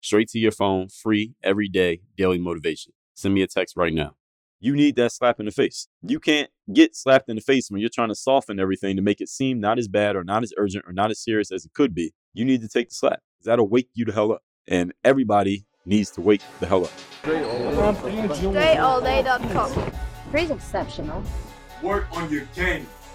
Straight to your phone, free every day, daily motivation. Send me a text right now. You need that slap in the face. You can't get slapped in the face when you're trying to soften everything to make it seem not as bad or not as urgent or not as serious as it could be. You need to take the slap. That'll wake you the hell up. And everybody needs to wake the hell up. DreAllDay.com. Dre's exceptional. Work on your game.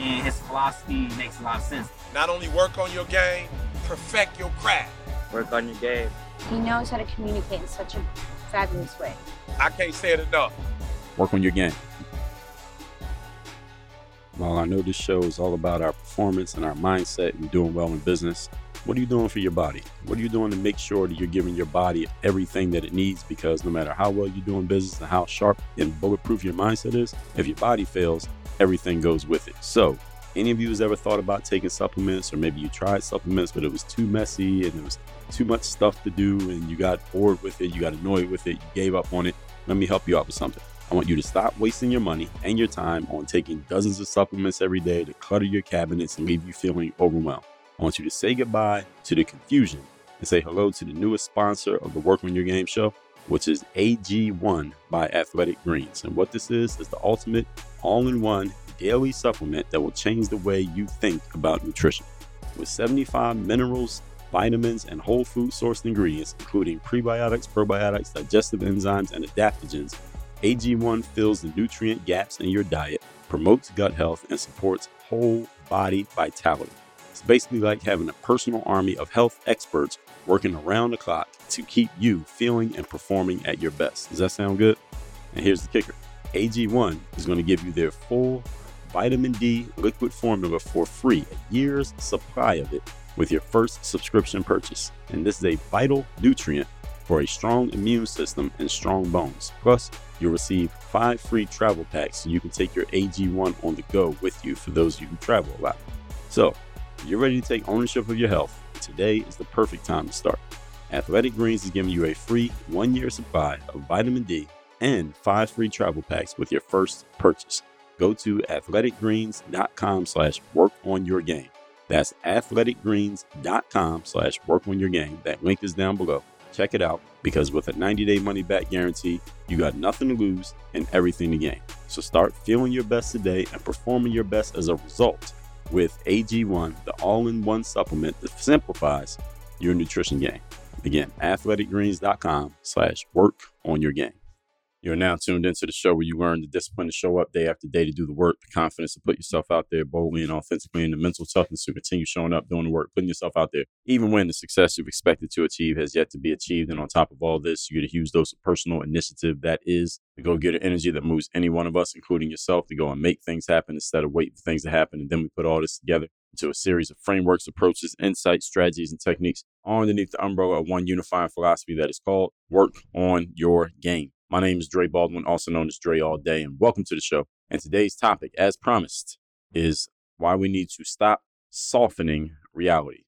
And his philosophy makes a lot of sense. Not only work on your game, perfect your craft. Work on your game. He knows how to communicate in such a fabulous way. I can't say it enough. Work on your game. While I know this show is all about our performance and our mindset and doing well in business, what are you doing for your body? What are you doing to make sure that you're giving your body everything that it needs? Because no matter how well you do in business and how sharp and bulletproof your mindset is, if your body fails, everything goes with it. So, any of you has ever thought about taking supplements, or maybe you tried supplements, but it was too messy and it was too much stuff to do, and you got bored with it, you got annoyed with it, you gave up on it? Let me help you out with something. I want you to stop wasting your money and your time on taking dozens of supplements every day to clutter your cabinets and leave you feeling overwhelmed. I want you to say goodbye to the confusion and say hello to the newest sponsor of the Work on Your Game show, which is AG1 by Athletic Greens. And what this is, is the ultimate all in one daily supplement that will change the way you think about nutrition. With 75 minerals, vitamins, and whole food sourced ingredients, including prebiotics, probiotics, digestive enzymes, and adaptogens, AG1 fills the nutrient gaps in your diet, promotes gut health, and supports whole body vitality. It's basically like having a personal army of health experts working around the clock to keep you feeling and performing at your best. Does that sound good? And here's the kicker AG1 is going to give you their full vitamin D liquid formula for free, a year's supply of it with your first subscription purchase. And this is a vital nutrient for a strong immune system and strong bones. Plus, you'll receive five free travel packs so you can take your AG1 on the go with you for those of you who travel a lot. So, if you're ready to take ownership of your health, today is the perfect time to start. Athletic Greens is giving you a free one year supply of vitamin D and five free travel packs with your first purchase. Go to athleticgreens.com slash work on your game. That's athleticgreens.com slash work on your game. That link is down below. Check it out because with a 90 day money back guarantee, you got nothing to lose and everything to gain. So start feeling your best today and performing your best as a result with AG1, the all in one supplement that simplifies your nutrition game. Again, athleticgreens.com slash work on your game. You're now tuned into the show where you learn the discipline to show up day after day to do the work, the confidence to put yourself out there boldly and authentically, and the mental toughness to continue showing up, doing the work, putting yourself out there, even when the success you've expected to achieve has yet to be achieved. And on top of all this, you get a huge dose of personal initiative that is the go getter energy that moves any one of us, including yourself, to go and make things happen instead of waiting for things to happen. And then we put all this together into a series of frameworks, approaches, insights, strategies, and techniques all underneath the umbrella of one unifying philosophy that is called work on your game. My name is Dre Baldwin, also known as Dre All Day, and welcome to the show. And today's topic, as promised, is why we need to stop softening reality.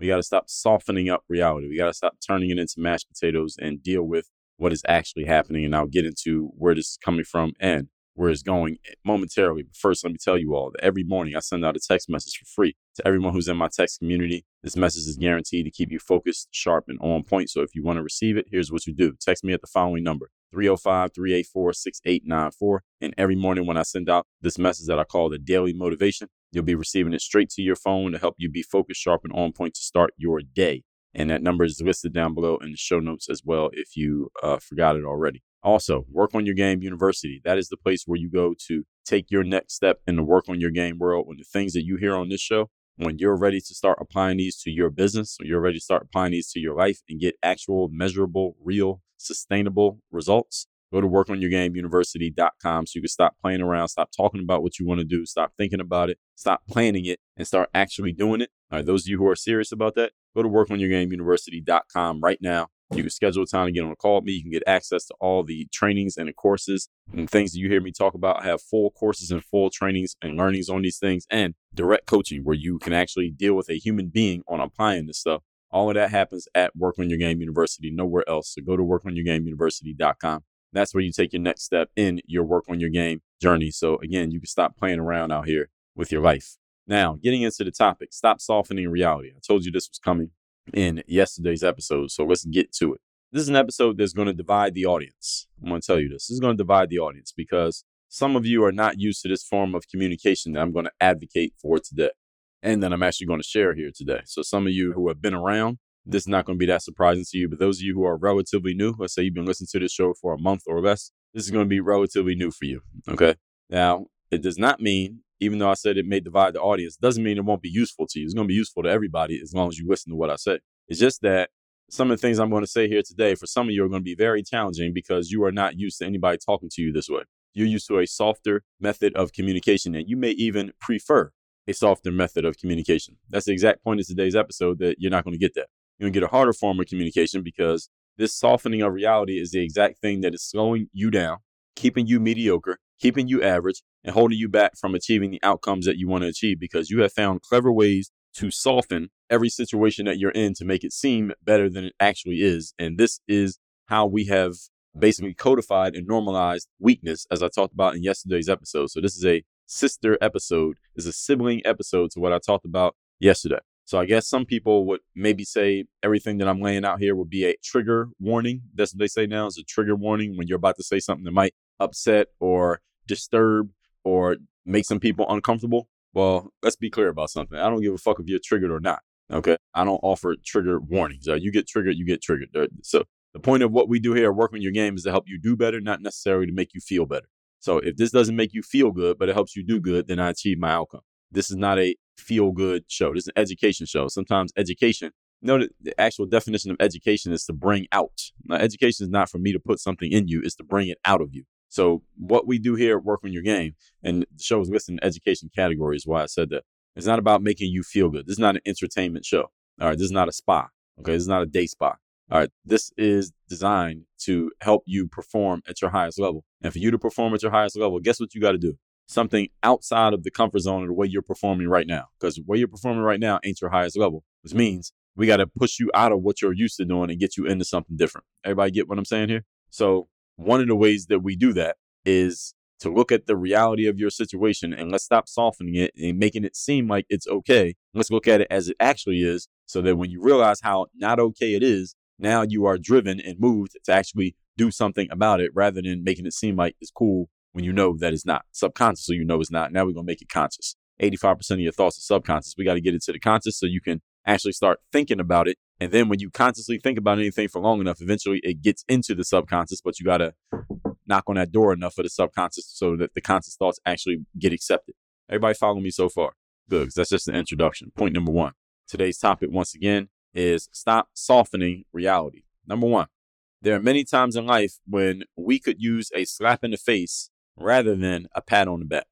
We got to stop softening up reality. We got to stop turning it into mashed potatoes and deal with what is actually happening. And I'll get into where this is coming from and where it's going momentarily. But first, let me tell you all that every morning I send out a text message for free to everyone who's in my text community. This message is guaranteed to keep you focused, sharp, and on point. So if you want to receive it, here's what you do text me at the following number 305 384 6894. And every morning when I send out this message that I call the daily motivation, you'll be receiving it straight to your phone to help you be focused, sharp, and on point to start your day. And that number is listed down below in the show notes as well if you uh, forgot it already. Also, Work on Your Game University. That is the place where you go to take your next step in the work on your game world. When the things that you hear on this show, when you're ready to start applying these to your business, you're ready to start applying these to your life and get actual, measurable, real, sustainable results, go to workonyourgameuniversity.com so you can stop playing around, stop talking about what you want to do, stop thinking about it, stop planning it, and start actually doing it. All right, those of you who are serious about that, go to workonyourgameuniversity.com right now. You can schedule time to get on a call with me. You can get access to all the trainings and the courses and things that you hear me talk about. I have full courses and full trainings and learnings on these things and direct coaching where you can actually deal with a human being on applying this stuff. All of that happens at Work on Your Game University, nowhere else. So go to workonyourgameuniversity.com. That's where you take your next step in your work on your game journey. So again, you can stop playing around out here with your life. Now, getting into the topic, stop softening reality. I told you this was coming in yesterday's episode. So let's get to it. This is an episode that's going to divide the audience. I'm going to tell you this. This is going to divide the audience because some of you are not used to this form of communication that I'm going to advocate for today and that I'm actually going to share here today. So some of you who have been around, this is not going to be that surprising to you. But those of you who are relatively new, let's say you've been listening to this show for a month or less, this is going to be relatively new for you. Okay. Now, it does not mean even though I said it may divide the audience, doesn't mean it won't be useful to you. It's going to be useful to everybody as long as you listen to what I say. It's just that some of the things I'm going to say here today for some of you are going to be very challenging because you are not used to anybody talking to you this way. You're used to a softer method of communication, and you may even prefer a softer method of communication. That's the exact point of today's episode that you're not going to get that. You're going to get a harder form of communication because this softening of reality is the exact thing that is slowing you down, keeping you mediocre, keeping you average, and holding you back from achieving the outcomes that you want to achieve because you have found clever ways to soften every situation that you're in to make it seem better than it actually is. And this is how we have basically codified and normalized weakness, as I talked about in yesterday's episode. So, this is a sister episode, is a sibling episode to what I talked about yesterday. So, I guess some people would maybe say everything that I'm laying out here would be a trigger warning. That's what they say now is a trigger warning when you're about to say something that might upset or disturb or make some people uncomfortable, well, let's be clear about something. I don't give a fuck if you're triggered or not. Okay. I don't offer trigger warnings. Uh, you get triggered, you get triggered. So the point of what we do here, work on your game, is to help you do better, not necessarily to make you feel better. So if this doesn't make you feel good, but it helps you do good, then I achieve my outcome. This is not a feel good show. This is an education show. Sometimes education, you know, the actual definition of education is to bring out. Now, education is not for me to put something in you, it's to bring it out of you. So what we do here at Work on Your Game, and the show is listed in education category is why I said that. It's not about making you feel good. This is not an entertainment show. All right. This is not a spa. Okay. This is not a day spa. All right. This is designed to help you perform at your highest level. And for you to perform at your highest level, guess what you got to do? Something outside of the comfort zone of the way you're performing right now. Because the way you're performing right now ain't your highest level, which means we got to push you out of what you're used to doing and get you into something different. Everybody get what I'm saying here? So one of the ways that we do that is to look at the reality of your situation and let's stop softening it and making it seem like it's okay. Let's look at it as it actually is so that when you realize how not okay it is, now you are driven and moved to actually do something about it rather than making it seem like it's cool when you know that it's not. Subconscious, so you know it's not. Now we're going to make it conscious. 85% of your thoughts are subconscious. We got to get it to the conscious so you can actually start thinking about it. And then when you consciously think about anything for long enough, eventually it gets into the subconscious, but you got to knock on that door enough for the subconscious so that the conscious thoughts actually get accepted. Everybody follow me so far? Good, that's just an introduction. Point number one. Today's topic, once again, is stop softening reality. Number one, there are many times in life when we could use a slap in the face rather than a pat on the back.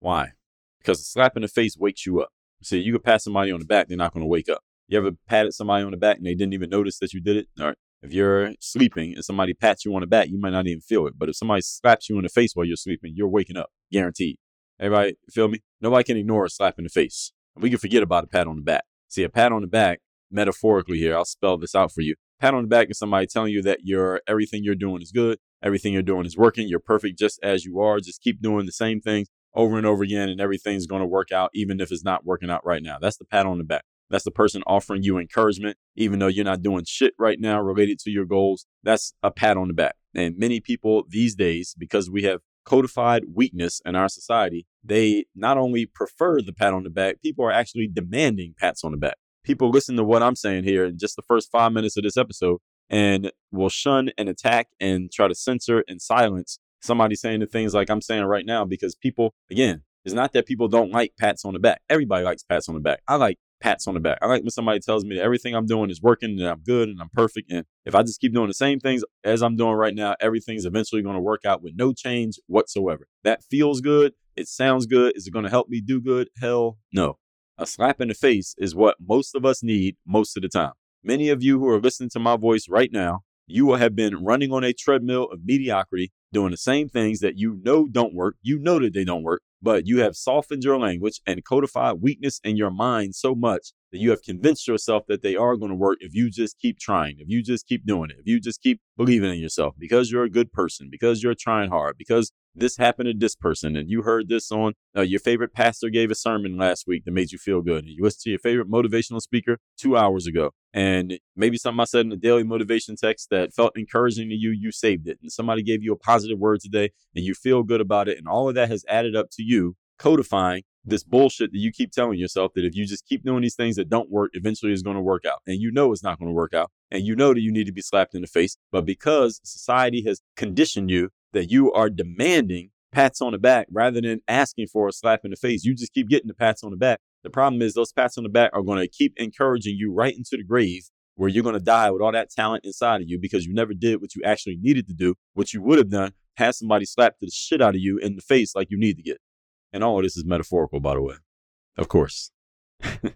Why? Because a slap in the face wakes you up. See, you could pat somebody on the back, they're not going to wake up. You ever patted somebody on the back and they didn't even notice that you did it? All right. If you're sleeping and somebody pats you on the back, you might not even feel it. But if somebody slaps you in the face while you're sleeping, you're waking up, guaranteed. Everybody feel me? Nobody can ignore a slap in the face. We can forget about a pat on the back. See, a pat on the back, metaphorically here, I'll spell this out for you. Pat on the back is somebody telling you that your everything you're doing is good, everything you're doing is working, you're perfect just as you are. Just keep doing the same things over and over again, and everything's going to work out, even if it's not working out right now. That's the pat on the back. That's the person offering you encouragement, even though you're not doing shit right now related to your goals. That's a pat on the back. And many people these days, because we have codified weakness in our society, they not only prefer the pat on the back, people are actually demanding pats on the back. people listen to what I'm saying here in just the first five minutes of this episode and will shun and attack and try to censor and silence somebody saying the things like I'm saying right now because people, again, it's not that people don't like pats on the back. Everybody likes pats on the back. I like pats on the back. I like when somebody tells me that everything I'm doing is working and I'm good and I'm perfect. And if I just keep doing the same things as I'm doing right now, everything's eventually going to work out with no change whatsoever. That feels good. It sounds good. Is it going to help me do good? Hell no. A slap in the face is what most of us need most of the time. Many of you who are listening to my voice right now, you will have been running on a treadmill of mediocrity, doing the same things that you know don't work. You know that they don't work, but you have softened your language and codified weakness in your mind so much that you have convinced yourself that they are going to work if you just keep trying, if you just keep doing it, if you just keep believing in yourself, because you're a good person, because you're trying hard, because this happened to this person and you heard this on uh, your favorite pastor gave a sermon last week that made you feel good and you listened to your favorite motivational speaker two hours ago and maybe something i said in the daily motivation text that felt encouraging to you you saved it and somebody gave you a positive word today and you feel good about it and all of that has added up to you codifying this bullshit that you keep telling yourself that if you just keep doing these things that don't work, eventually it's going to work out. And you know it's not going to work out. And you know that you need to be slapped in the face. But because society has conditioned you that you are demanding pats on the back rather than asking for a slap in the face. You just keep getting the pats on the back. The problem is those pats on the back are going to keep encouraging you right into the grave where you're going to die with all that talent inside of you because you never did what you actually needed to do, what you would have done had somebody slapped the shit out of you in the face like you need to get. And all of this is metaphorical, by the way. Of course. the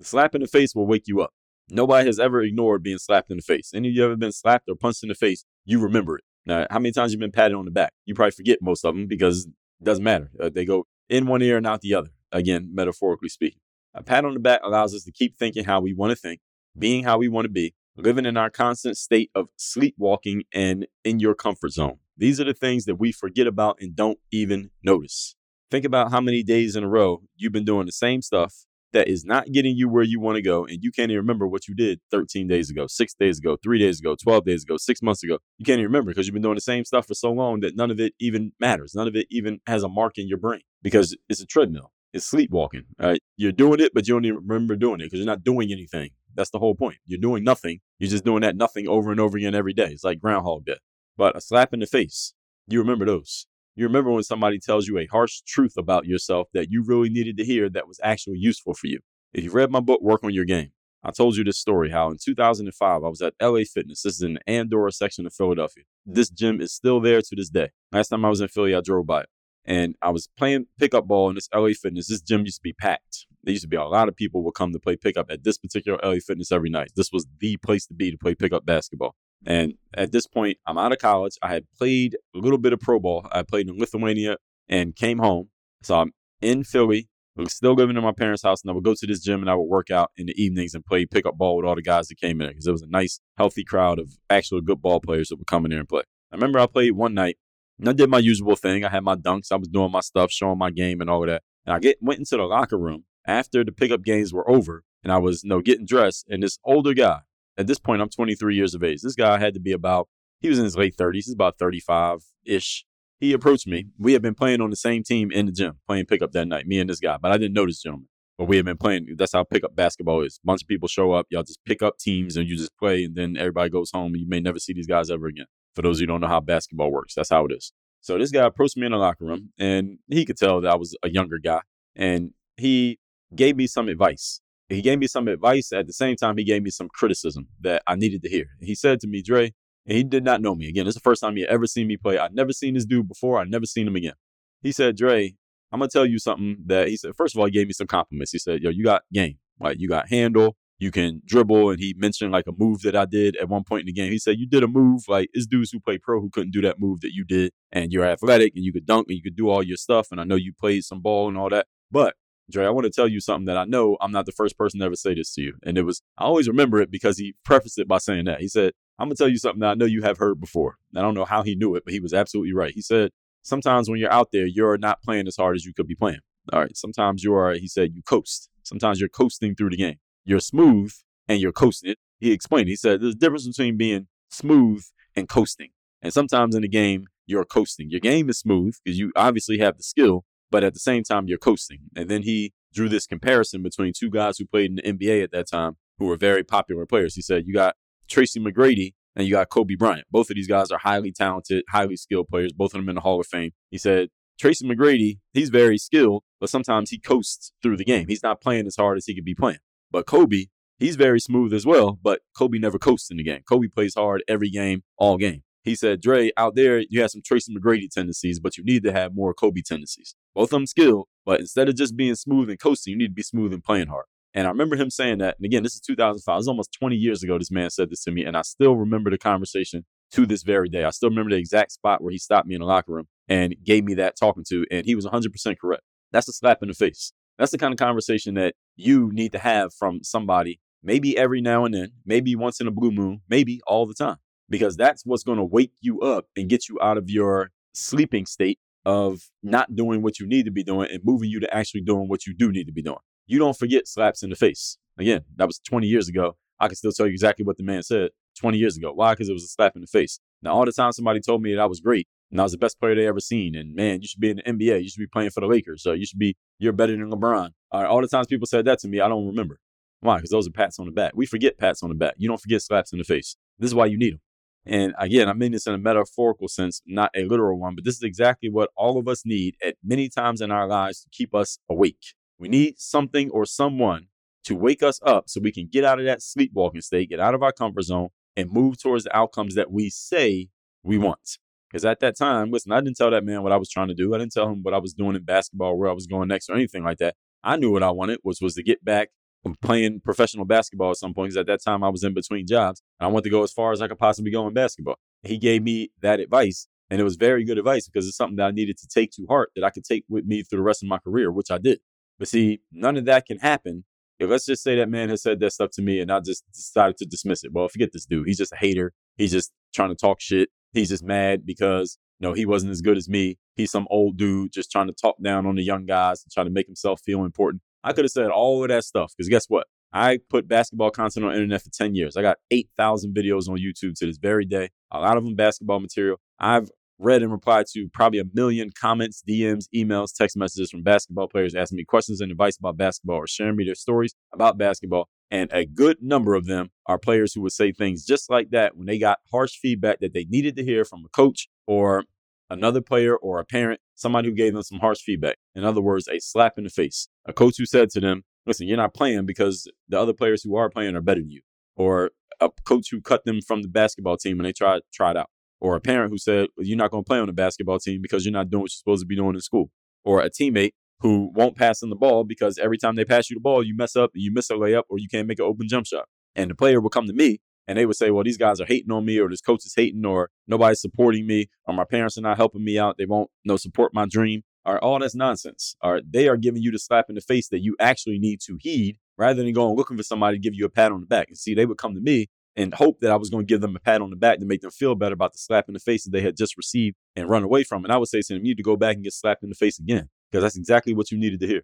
slap in the face will wake you up. Nobody has ever ignored being slapped in the face. Any of you ever been slapped or punched in the face, you remember it. Now, how many times you been patted on the back? You probably forget most of them because it doesn't matter. Uh, they go in one ear and out the other. Again, metaphorically speaking. A pat on the back allows us to keep thinking how we want to think, being how we want to be, living in our constant state of sleepwalking and in your comfort zone. These are the things that we forget about and don't even notice. Think about how many days in a row you've been doing the same stuff that is not getting you where you want to go and you can't even remember what you did 13 days ago, six days ago, three days ago, 12 days ago, six months ago. You can't even remember because you've been doing the same stuff for so long that none of it even matters. None of it even has a mark in your brain because it's a treadmill. It's sleepwalking. Right? You're doing it, but you don't even remember doing it because you're not doing anything. That's the whole point. You're doing nothing. You're just doing that nothing over and over again every day. It's like Groundhog Day. But a slap in the face, you remember those. You remember when somebody tells you a harsh truth about yourself that you really needed to hear that was actually useful for you. If you've read my book, Work on Your Game, I told you this story how in 2005, I was at LA Fitness. This is in the Andorra section of Philadelphia. This gym is still there to this day. Last time I was in Philly, I drove by it. And I was playing pickup ball in this LA Fitness. This gym used to be packed. There used to be a lot of people would come to play pickup at this particular LA Fitness every night. This was the place to be to play pickup basketball. And at this point, I'm out of college. I had played a little bit of pro ball. I played in Lithuania and came home. So I'm in Philly I was still living in my parents' house, and I would go to this gym and I would work out in the evenings and play pickup ball with all the guys that came in because it was a nice, healthy crowd of actual good ball players that would come in there and play. I remember I played one night and I did my usual thing. I had my dunks, I was doing my stuff, showing my game and all of that. And I get went into the locker room after the pickup games were over, and I was you know getting dressed, and this older guy. At this point, I'm 23 years of age. This guy had to be about he was in his late 30s. He's about 35 ish he approached me. We had been playing on the same team in the gym, playing pickup that night, me and this guy. But I didn't know this gentleman. But we had been playing. That's how pickup basketball is. A bunch of people show up. Y'all just pick up teams and you just play, and then everybody goes home. You may never see these guys ever again. For those who don't know how basketball works, that's how it is. So this guy approached me in the locker room, and he could tell that I was a younger guy, and he gave me some advice. He gave me some advice. At the same time, he gave me some criticism that I needed to hear. He said to me, Dre, and he did not know me. Again, it's the first time he had ever seen me play. I'd never seen this dude before. I'd never seen him again. He said, Dre, I'm gonna tell you something that he said. First of all, he gave me some compliments. He said, Yo, you got game. Like you got handle, you can dribble, and he mentioned like a move that I did at one point in the game. He said, You did a move like it's dudes who play pro who couldn't do that move that you did, and you're athletic and you could dunk and you could do all your stuff. And I know you played some ball and all that. But Dre, I want to tell you something that I know I'm not the first person to ever say this to you. And it was, I always remember it because he prefaced it by saying that. He said, I'm going to tell you something that I know you have heard before. I don't know how he knew it, but he was absolutely right. He said, sometimes when you're out there, you're not playing as hard as you could be playing. All right. Sometimes you are, he said, you coast. Sometimes you're coasting through the game. You're smooth and you're coasting it. He explained, he said, there's a difference between being smooth and coasting. And sometimes in the game, you're coasting. Your game is smooth because you obviously have the skill, but at the same time, you're coasting. And then he drew this comparison between two guys who played in the NBA at that time who were very popular players. He said, You got Tracy McGrady and you got Kobe Bryant. Both of these guys are highly talented, highly skilled players, both of them in the Hall of Fame. He said, Tracy McGrady, he's very skilled, but sometimes he coasts through the game. He's not playing as hard as he could be playing. But Kobe, he's very smooth as well, but Kobe never coasts in the game. Kobe plays hard every game, all game. He said, Dre, out there, you have some Tracy McGrady tendencies, but you need to have more Kobe tendencies. Both of them skilled, but instead of just being smooth and coasting, you need to be smooth and playing hard. And I remember him saying that. And again, this is 2005. It was almost 20 years ago this man said this to me. And I still remember the conversation to this very day. I still remember the exact spot where he stopped me in the locker room and gave me that talking to. And he was 100% correct. That's a slap in the face. That's the kind of conversation that you need to have from somebody, maybe every now and then, maybe once in a blue moon, maybe all the time, because that's what's going to wake you up and get you out of your sleeping state of not doing what you need to be doing and moving you to actually doing what you do need to be doing you don't forget slaps in the face. Again, that was 20 years ago. I can still tell you exactly what the man said 20 years ago. Why? Because it was a slap in the face. Now, all the time somebody told me that I was great and I was the best player they ever seen, and man, you should be in the NBA, you should be playing for the Lakers, so you should be, you're better than LeBron. All, right, all the times people said that to me, I don't remember. Why? Because those are pats on the back. We forget pats on the back. You don't forget slaps in the face. This is why you need them. And again, I mean this in a metaphorical sense, not a literal one, but this is exactly what all of us need at many times in our lives to keep us awake. We need something or someone to wake us up so we can get out of that sleepwalking state, get out of our comfort zone, and move towards the outcomes that we say we want. Because at that time, listen, I didn't tell that man what I was trying to do. I didn't tell him what I was doing in basketball, where I was going next, or anything like that. I knew what I wanted, which was to get back playing professional basketball at some point. Because at that time, I was in between jobs, and I wanted to go as far as I could possibly go in basketball. He gave me that advice, and it was very good advice because it's something that I needed to take to heart that I could take with me through the rest of my career, which I did. But see, none of that can happen. If let's just say that man has said that stuff to me and I just decided to dismiss it. Well, forget this dude. He's just a hater. He's just trying to talk shit. He's just mad because, you know, he wasn't as good as me. He's some old dude just trying to talk down on the young guys and trying to make himself feel important. I could have said all of that stuff because guess what? I put basketball content on the internet for 10 years. I got 8,000 videos on YouTube to this very day, a lot of them basketball material. I've read and replied to probably a million comments, DMs, emails, text messages from basketball players asking me questions and advice about basketball or sharing me their stories about basketball. And a good number of them are players who would say things just like that when they got harsh feedback that they needed to hear from a coach or another player or a parent, somebody who gave them some harsh feedback. In other words, a slap in the face. A coach who said to them, listen, you're not playing because the other players who are playing are better than you. Or a coach who cut them from the basketball team and they tried tried out or a parent who said you're not going to play on the basketball team because you're not doing what you're supposed to be doing in school, or a teammate who won't pass in the ball because every time they pass you the ball, you mess up, you miss a layup, or you can't make an open jump shot. And the player will come to me and they would say, well, these guys are hating on me, or this coach is hating, or nobody's supporting me, or my parents are not helping me out. They won't know, support my dream. Or all that's nonsense. Or they are giving you the slap in the face that you actually need to heed rather than going looking for somebody to give you a pat on the back. And see, they would come to me and hope that I was going to give them a pat on the back to make them feel better about the slap in the face that they had just received and run away from. And I would say to them, you need to go back and get slapped in the face again because that's exactly what you needed to hear.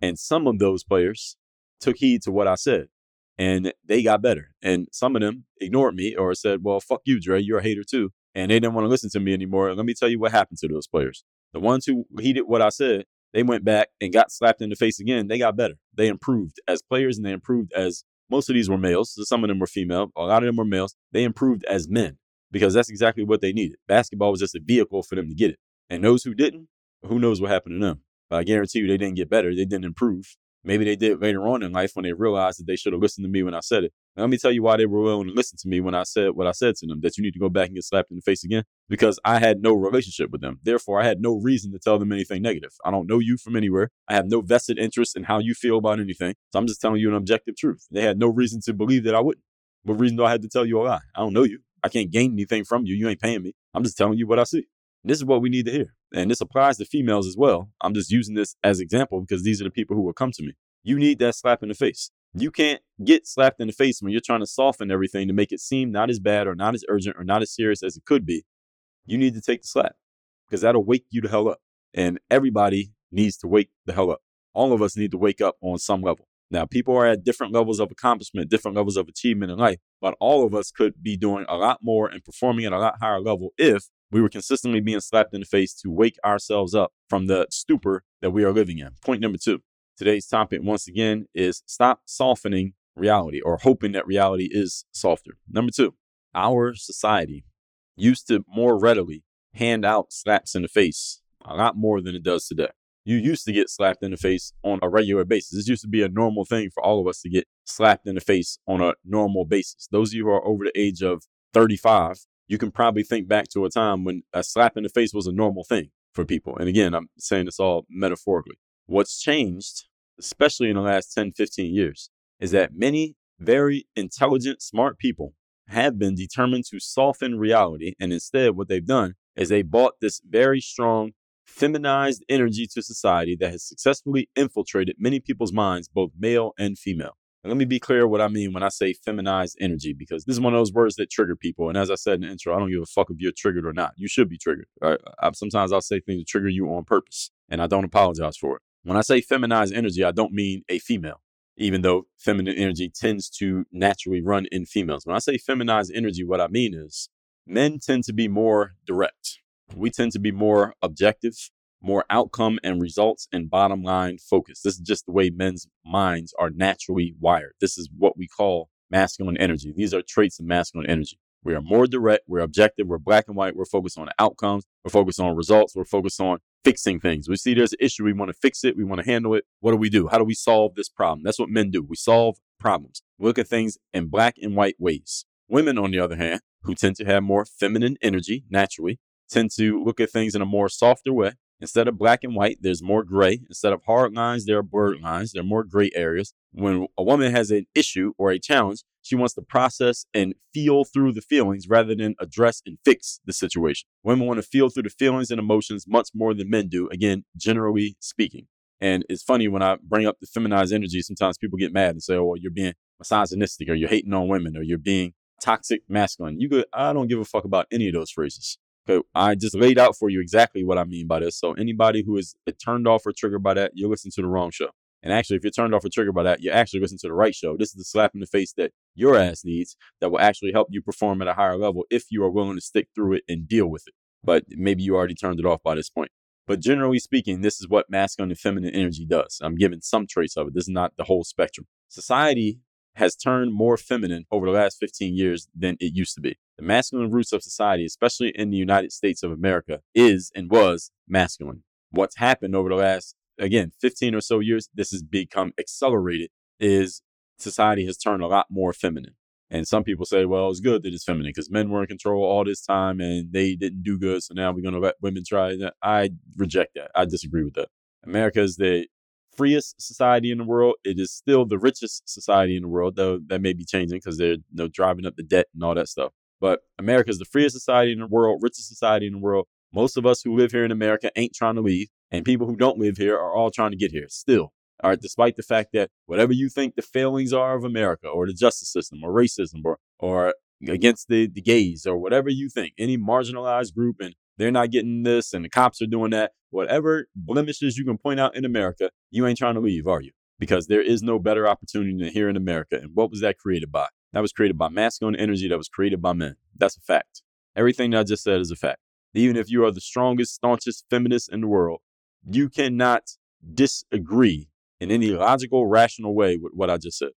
And some of those players took heed to what I said and they got better. And some of them ignored me or said, well, fuck you, Dre, you're a hater too. And they didn't want to listen to me anymore. Let me tell you what happened to those players. The ones who heeded what I said, they went back and got slapped in the face again. They got better. They improved as players and they improved as most of these were males. So some of them were female. A lot of them were males. They improved as men because that's exactly what they needed. Basketball was just a vehicle for them to get it. And those who didn't, who knows what happened to them. But I guarantee you they didn't get better. They didn't improve. Maybe they did later on in life when they realized that they should have listened to me when I said it. let me tell you why they were willing to listen to me when I said what I said to them, that you need to go back and get slapped in the face again, because I had no relationship with them. Therefore, I had no reason to tell them anything negative. I don't know you from anywhere. I have no vested interest in how you feel about anything. So I'm just telling you an objective truth. They had no reason to believe that I wouldn't. What reason do I have to tell you a lie? I don't know you. I can't gain anything from you. You ain't paying me. I'm just telling you what I see. This is what we need to hear. And this applies to females as well. I'm just using this as example because these are the people who will come to me you need that slap in the face. You can't get slapped in the face when you're trying to soften everything to make it seem not as bad or not as urgent or not as serious as it could be. You need to take the slap because that'll wake you the hell up. And everybody needs to wake the hell up. All of us need to wake up on some level. Now, people are at different levels of accomplishment, different levels of achievement in life, but all of us could be doing a lot more and performing at a lot higher level if we were consistently being slapped in the face to wake ourselves up from the stupor that we are living in. Point number two Today's topic, once again, is stop softening reality or hoping that reality is softer. Number two, our society used to more readily hand out slaps in the face a lot more than it does today. You used to get slapped in the face on a regular basis. This used to be a normal thing for all of us to get slapped in the face on a normal basis. Those of you who are over the age of 35, you can probably think back to a time when a slap in the face was a normal thing for people. And again, I'm saying this all metaphorically. What's changed, especially in the last 10, 15 years, is that many very intelligent, smart people have been determined to soften reality. And instead, what they've done is they bought this very strong, feminized energy to society that has successfully infiltrated many people's minds, both male and female. Let me be clear what I mean when I say feminized energy, because this is one of those words that trigger people. And as I said in the intro, I don't give a fuck if you're triggered or not. You should be triggered. Right? I, sometimes I'll say things to trigger you on purpose, and I don't apologize for it. When I say feminized energy, I don't mean a female, even though feminine energy tends to naturally run in females. When I say feminized energy, what I mean is men tend to be more direct. We tend to be more objective more outcome and results and bottom line focus. This is just the way men's minds are naturally wired. This is what we call masculine energy. These are traits of masculine energy. We are more direct, we're objective, we're black and white, we're focused on outcomes, we're focused on results, we're focused on fixing things. We see there's an issue, we want to fix it, we want to handle it. What do we do? How do we solve this problem? That's what men do. We solve problems. We look at things in black and white ways. Women, on the other hand, who tend to have more feminine energy naturally, tend to look at things in a more softer way. Instead of black and white, there's more gray. Instead of hard lines, there are blurred lines. There are more gray areas. When a woman has an issue or a challenge, she wants to process and feel through the feelings rather than address and fix the situation. Women want to feel through the feelings and emotions much more than men do, again, generally speaking. And it's funny when I bring up the feminized energy, sometimes people get mad and say, oh, well, you're being misogynistic or you're hating on women or you're being toxic masculine. You go, I don't give a fuck about any of those phrases. I just laid out for you exactly what I mean by this. So anybody who is turned off or triggered by that, you're listening to the wrong show. And actually, if you're turned off or triggered by that, you're actually listening to the right show. This is the slap in the face that your ass needs that will actually help you perform at a higher level if you are willing to stick through it and deal with it. But maybe you already turned it off by this point. But generally speaking, this is what masculine and feminine energy does. I'm giving some traits of it. This is not the whole spectrum. Society has turned more feminine over the last 15 years than it used to be. The masculine roots of society, especially in the United States of America, is and was masculine. What's happened over the last, again, 15 or so years, this has become accelerated, is society has turned a lot more feminine. And some people say, well, it's good that it's feminine because men were in control all this time and they didn't do good. So now we're going to let women try. I reject that. I disagree with that. America is the freest society in the world. It is still the richest society in the world, though that may be changing because they're you know, driving up the debt and all that stuff. But America is the freest society in the world, richest society in the world. Most of us who live here in America ain't trying to leave, and people who don't live here are all trying to get here still. All right, despite the fact that whatever you think the failings are of America or the justice system or racism or or against the, the gays or whatever you think, any marginalized group and they're not getting this and the cops are doing that. Whatever blemishes you can point out in America, you ain't trying to leave, are you? Because there is no better opportunity than here in America. And what was that created by? That was created by masculine energy that was created by men. That's a fact. Everything that I just said is a fact. Even if you are the strongest, staunchest feminist in the world, you cannot disagree in any logical, rational way with what I just said.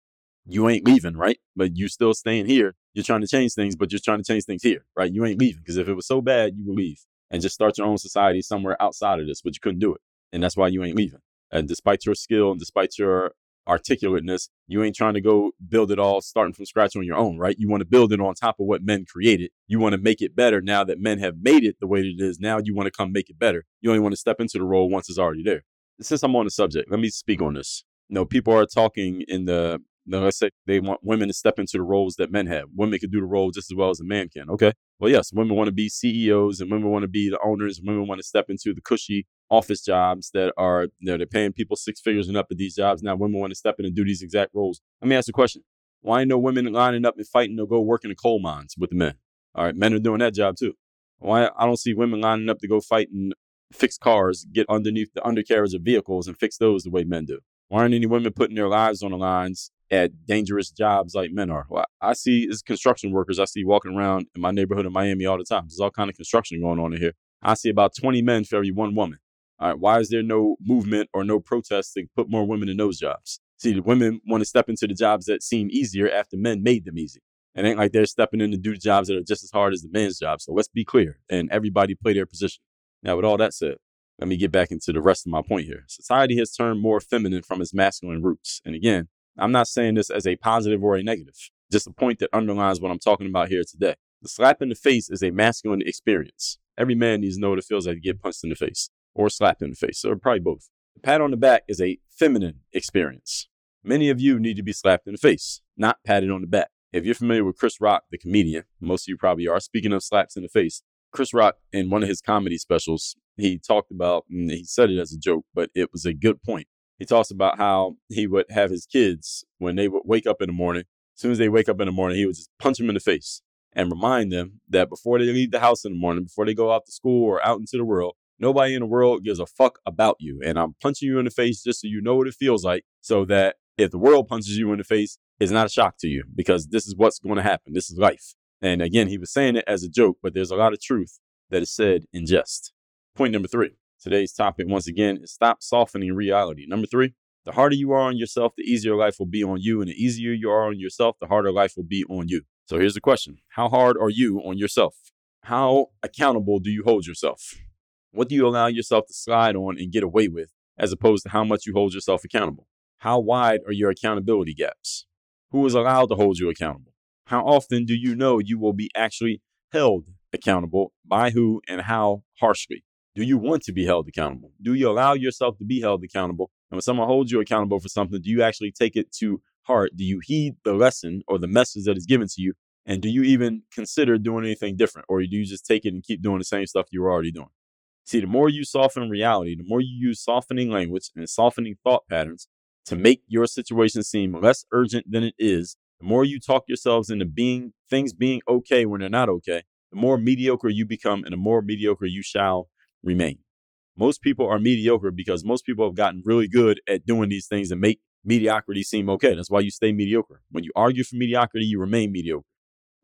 You ain't leaving, right? But you still staying here. You're trying to change things, but you're trying to change things here, right? You ain't leaving because if it was so bad, you would leave and just start your own society somewhere outside of this, but you couldn't do it. And that's why you ain't leaving. And despite your skill and despite your articulateness, you ain't trying to go build it all starting from scratch on your own, right? You want to build it on top of what men created. You want to make it better now that men have made it the way it is. Now you want to come make it better. You only want to step into the role once it's already there. Since I'm on the subject, let me speak on this. You know, people are talking in the now, let's say they want women to step into the roles that men have. Women can do the role just as well as a man can. Okay. Well, yes, women want to be CEOs and women want to be the owners. And women want to step into the cushy office jobs that are, you know, they're paying people six figures and up at these jobs. Now, women want to step in and do these exact roles. Let me ask you a question. Why ain't no women lining up and fighting to go work in the coal mines with the men? All right. Men are doing that job too. Why I don't see women lining up to go fight and fix cars, get underneath the undercarriage of vehicles and fix those the way men do. Why aren't any women putting their lives on the lines at dangerous jobs like men are? Well, I see as construction workers, I see walking around in my neighborhood in Miami all the time. There's all kind of construction going on in here. I see about 20 men for every one woman. All right, why is there no movement or no protest to put more women in those jobs? See, the women want to step into the jobs that seem easier after men made them easy. It ain't like they're stepping in to do jobs that are just as hard as the men's jobs. So let's be clear and everybody play their position. Now, with all that said, let me get back into the rest of my point here. Society has turned more feminine from its masculine roots. And again, I'm not saying this as a positive or a negative, just a point that underlines what I'm talking about here today. The slap in the face is a masculine experience. Every man needs to know what it feels like to get punched in the face or slapped in the face, or probably both. The pat on the back is a feminine experience. Many of you need to be slapped in the face, not patted on the back. If you're familiar with Chris Rock, the comedian, most of you probably are. Speaking of slaps in the face, Chris Rock, in one of his comedy specials, he talked about, and he said it as a joke, but it was a good point. He talks about how he would have his kids, when they would wake up in the morning, as soon as they wake up in the morning, he would just punch them in the face and remind them that before they leave the house in the morning, before they go out to school or out into the world, nobody in the world gives a fuck about you. And I'm punching you in the face just so you know what it feels like, so that if the world punches you in the face, it's not a shock to you because this is what's going to happen. This is life. And again, he was saying it as a joke, but there's a lot of truth that is said in jest. Point number three. Today's topic, once again, is stop softening reality. Number three, the harder you are on yourself, the easier life will be on you. And the easier you are on yourself, the harder life will be on you. So here's the question How hard are you on yourself? How accountable do you hold yourself? What do you allow yourself to slide on and get away with, as opposed to how much you hold yourself accountable? How wide are your accountability gaps? Who is allowed to hold you accountable? How often do you know you will be actually held accountable by who and how harshly? Do you want to be held accountable? Do you allow yourself to be held accountable? And when someone holds you accountable for something, do you actually take it to heart? Do you heed the lesson or the message that is given to you? And do you even consider doing anything different? Or do you just take it and keep doing the same stuff you were already doing? See, the more you soften reality, the more you use softening language and softening thought patterns to make your situation seem less urgent than it is, the more you talk yourselves into being things being okay when they're not okay, the more mediocre you become and the more mediocre you shall remain. Most people are mediocre because most people have gotten really good at doing these things and make mediocrity seem okay. That's why you stay mediocre. When you argue for mediocrity, you remain mediocre.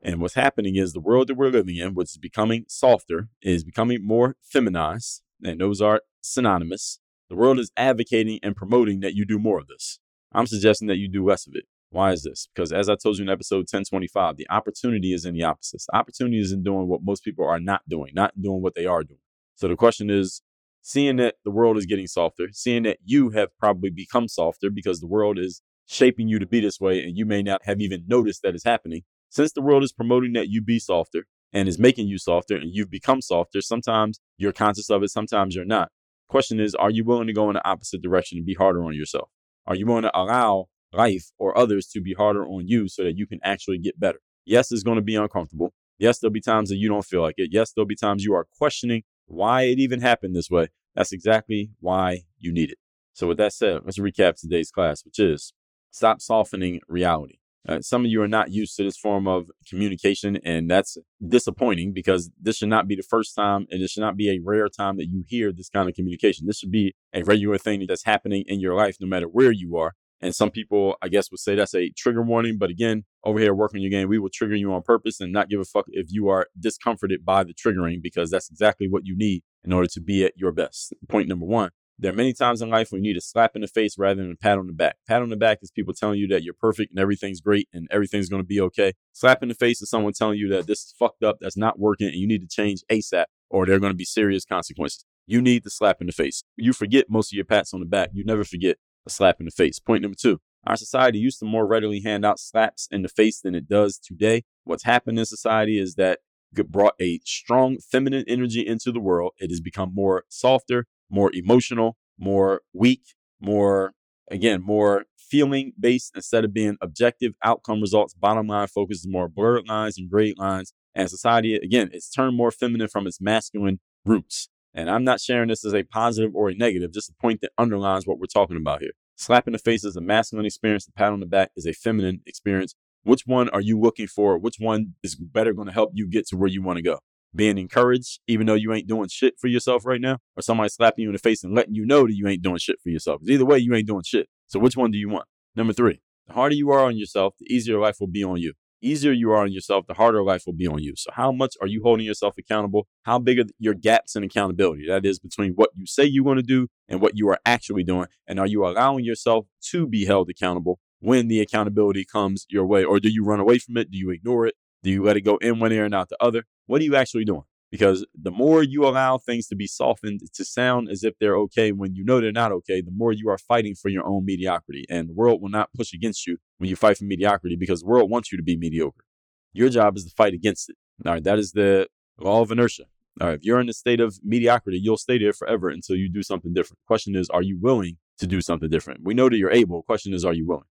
And what's happening is the world that we're living in, which is becoming softer, is becoming more feminized, and those are synonymous. The world is advocating and promoting that you do more of this. I'm suggesting that you do less of it. Why is this? Because as I told you in episode 1025, the opportunity is in the opposite. The opportunity is in doing what most people are not doing, not doing what they are doing. So the question is seeing that the world is getting softer, seeing that you have probably become softer because the world is shaping you to be this way and you may not have even noticed that it's happening. Since the world is promoting that you be softer and is making you softer and you've become softer, sometimes you're conscious of it, sometimes you're not. Question is, are you willing to go in the opposite direction and be harder on yourself? Are you willing to allow life or others to be harder on you so that you can actually get better? Yes, it's going to be uncomfortable. Yes, there'll be times that you don't feel like it. Yes, there'll be times you are questioning why it even happened this way. That's exactly why you need it. So, with that said, let's recap today's class, which is stop softening reality. Uh, some of you are not used to this form of communication, and that's disappointing because this should not be the first time and it should not be a rare time that you hear this kind of communication. This should be a regular thing that's happening in your life, no matter where you are. And some people, I guess, would say that's a trigger warning. But again, over here working your game, we will trigger you on purpose and not give a fuck if you are discomforted by the triggering because that's exactly what you need in order to be at your best. Point number one there are many times in life when you need a slap in the face rather than a pat on the back. Pat on the back is people telling you that you're perfect and everything's great and everything's going to be okay. Slap in the face is someone telling you that this is fucked up, that's not working, and you need to change ASAP or there are going to be serious consequences. You need the slap in the face. You forget most of your pats on the back. You never forget a slap in the face. Point number two. Our society used to more readily hand out slaps in the face than it does today. What's happened in society is that brought a strong feminine energy into the world. It has become more softer, more emotional, more weak, more, again, more feeling based instead of being objective outcome results. Bottom line focus is more blurred lines and gray lines. And society, again, it's turned more feminine from its masculine roots. And I'm not sharing this as a positive or a negative, just a point that underlines what we're talking about here. Slap in the face is a masculine experience. The pat on the back is a feminine experience. Which one are you looking for? Which one is better going to help you get to where you want to go? Being encouraged, even though you ain't doing shit for yourself right now, or somebody slapping you in the face and letting you know that you ain't doing shit for yourself. Either way, you ain't doing shit. So which one do you want? Number three, the harder you are on yourself, the easier life will be on you. easier you are on yourself, the harder life will be on you. So, how much are you holding yourself accountable? How big are your gaps in accountability? That is between what you say you want to do and what you are actually doing. And are you allowing yourself to be held accountable when the accountability comes your way? Or do you run away from it? Do you ignore it? Do you let it go in one ear and out the other? What are you actually doing? Because the more you allow things to be softened to sound as if they're okay when you know they're not okay, the more you are fighting for your own mediocrity. And the world will not push against you when you fight for mediocrity because the world wants you to be mediocre. Your job is to fight against it. All right, that is the law of inertia. All right, if you're in a state of mediocrity, you'll stay there forever until you do something different. question is, are you willing to do something different? We know that you're able. question is, are you willing?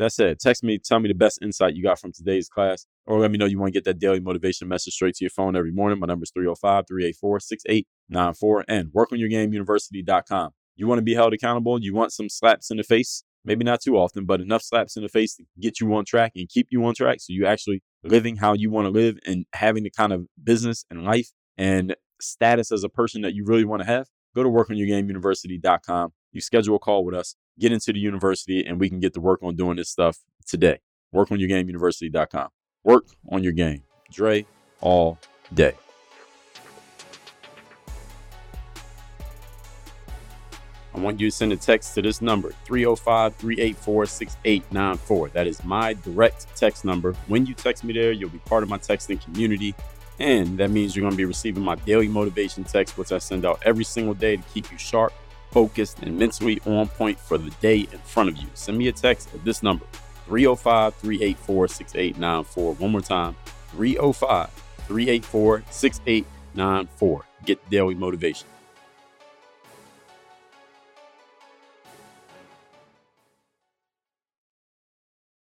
That said, text me, tell me the best insight you got from today's class, or let me know you want to get that daily motivation message straight to your phone every morning. My number is 305 384 6894 and workonyourgameuniversity.com. You want to be held accountable? You want some slaps in the face? Maybe not too often, but enough slaps in the face to get you on track and keep you on track so you're actually living how you want to live and having the kind of business and life and status as a person that you really want to have. Go to workonyourgameuniversity.com. You schedule a call with us get into the university and we can get to work on doing this stuff today. Work on your game, Workonyourgameuniversity.com. Work on your game. Dre all day. I want you to send a text to this number 305 384 6894. That is my direct text number. When you text me there, you'll be part of my texting community. And that means you're going to be receiving my daily motivation text, which I send out every single day to keep you sharp focused, and mentally on point for the day in front of you. Send me a text at this number 305 384 6894. One more time 305 384 6894. Get daily motivation.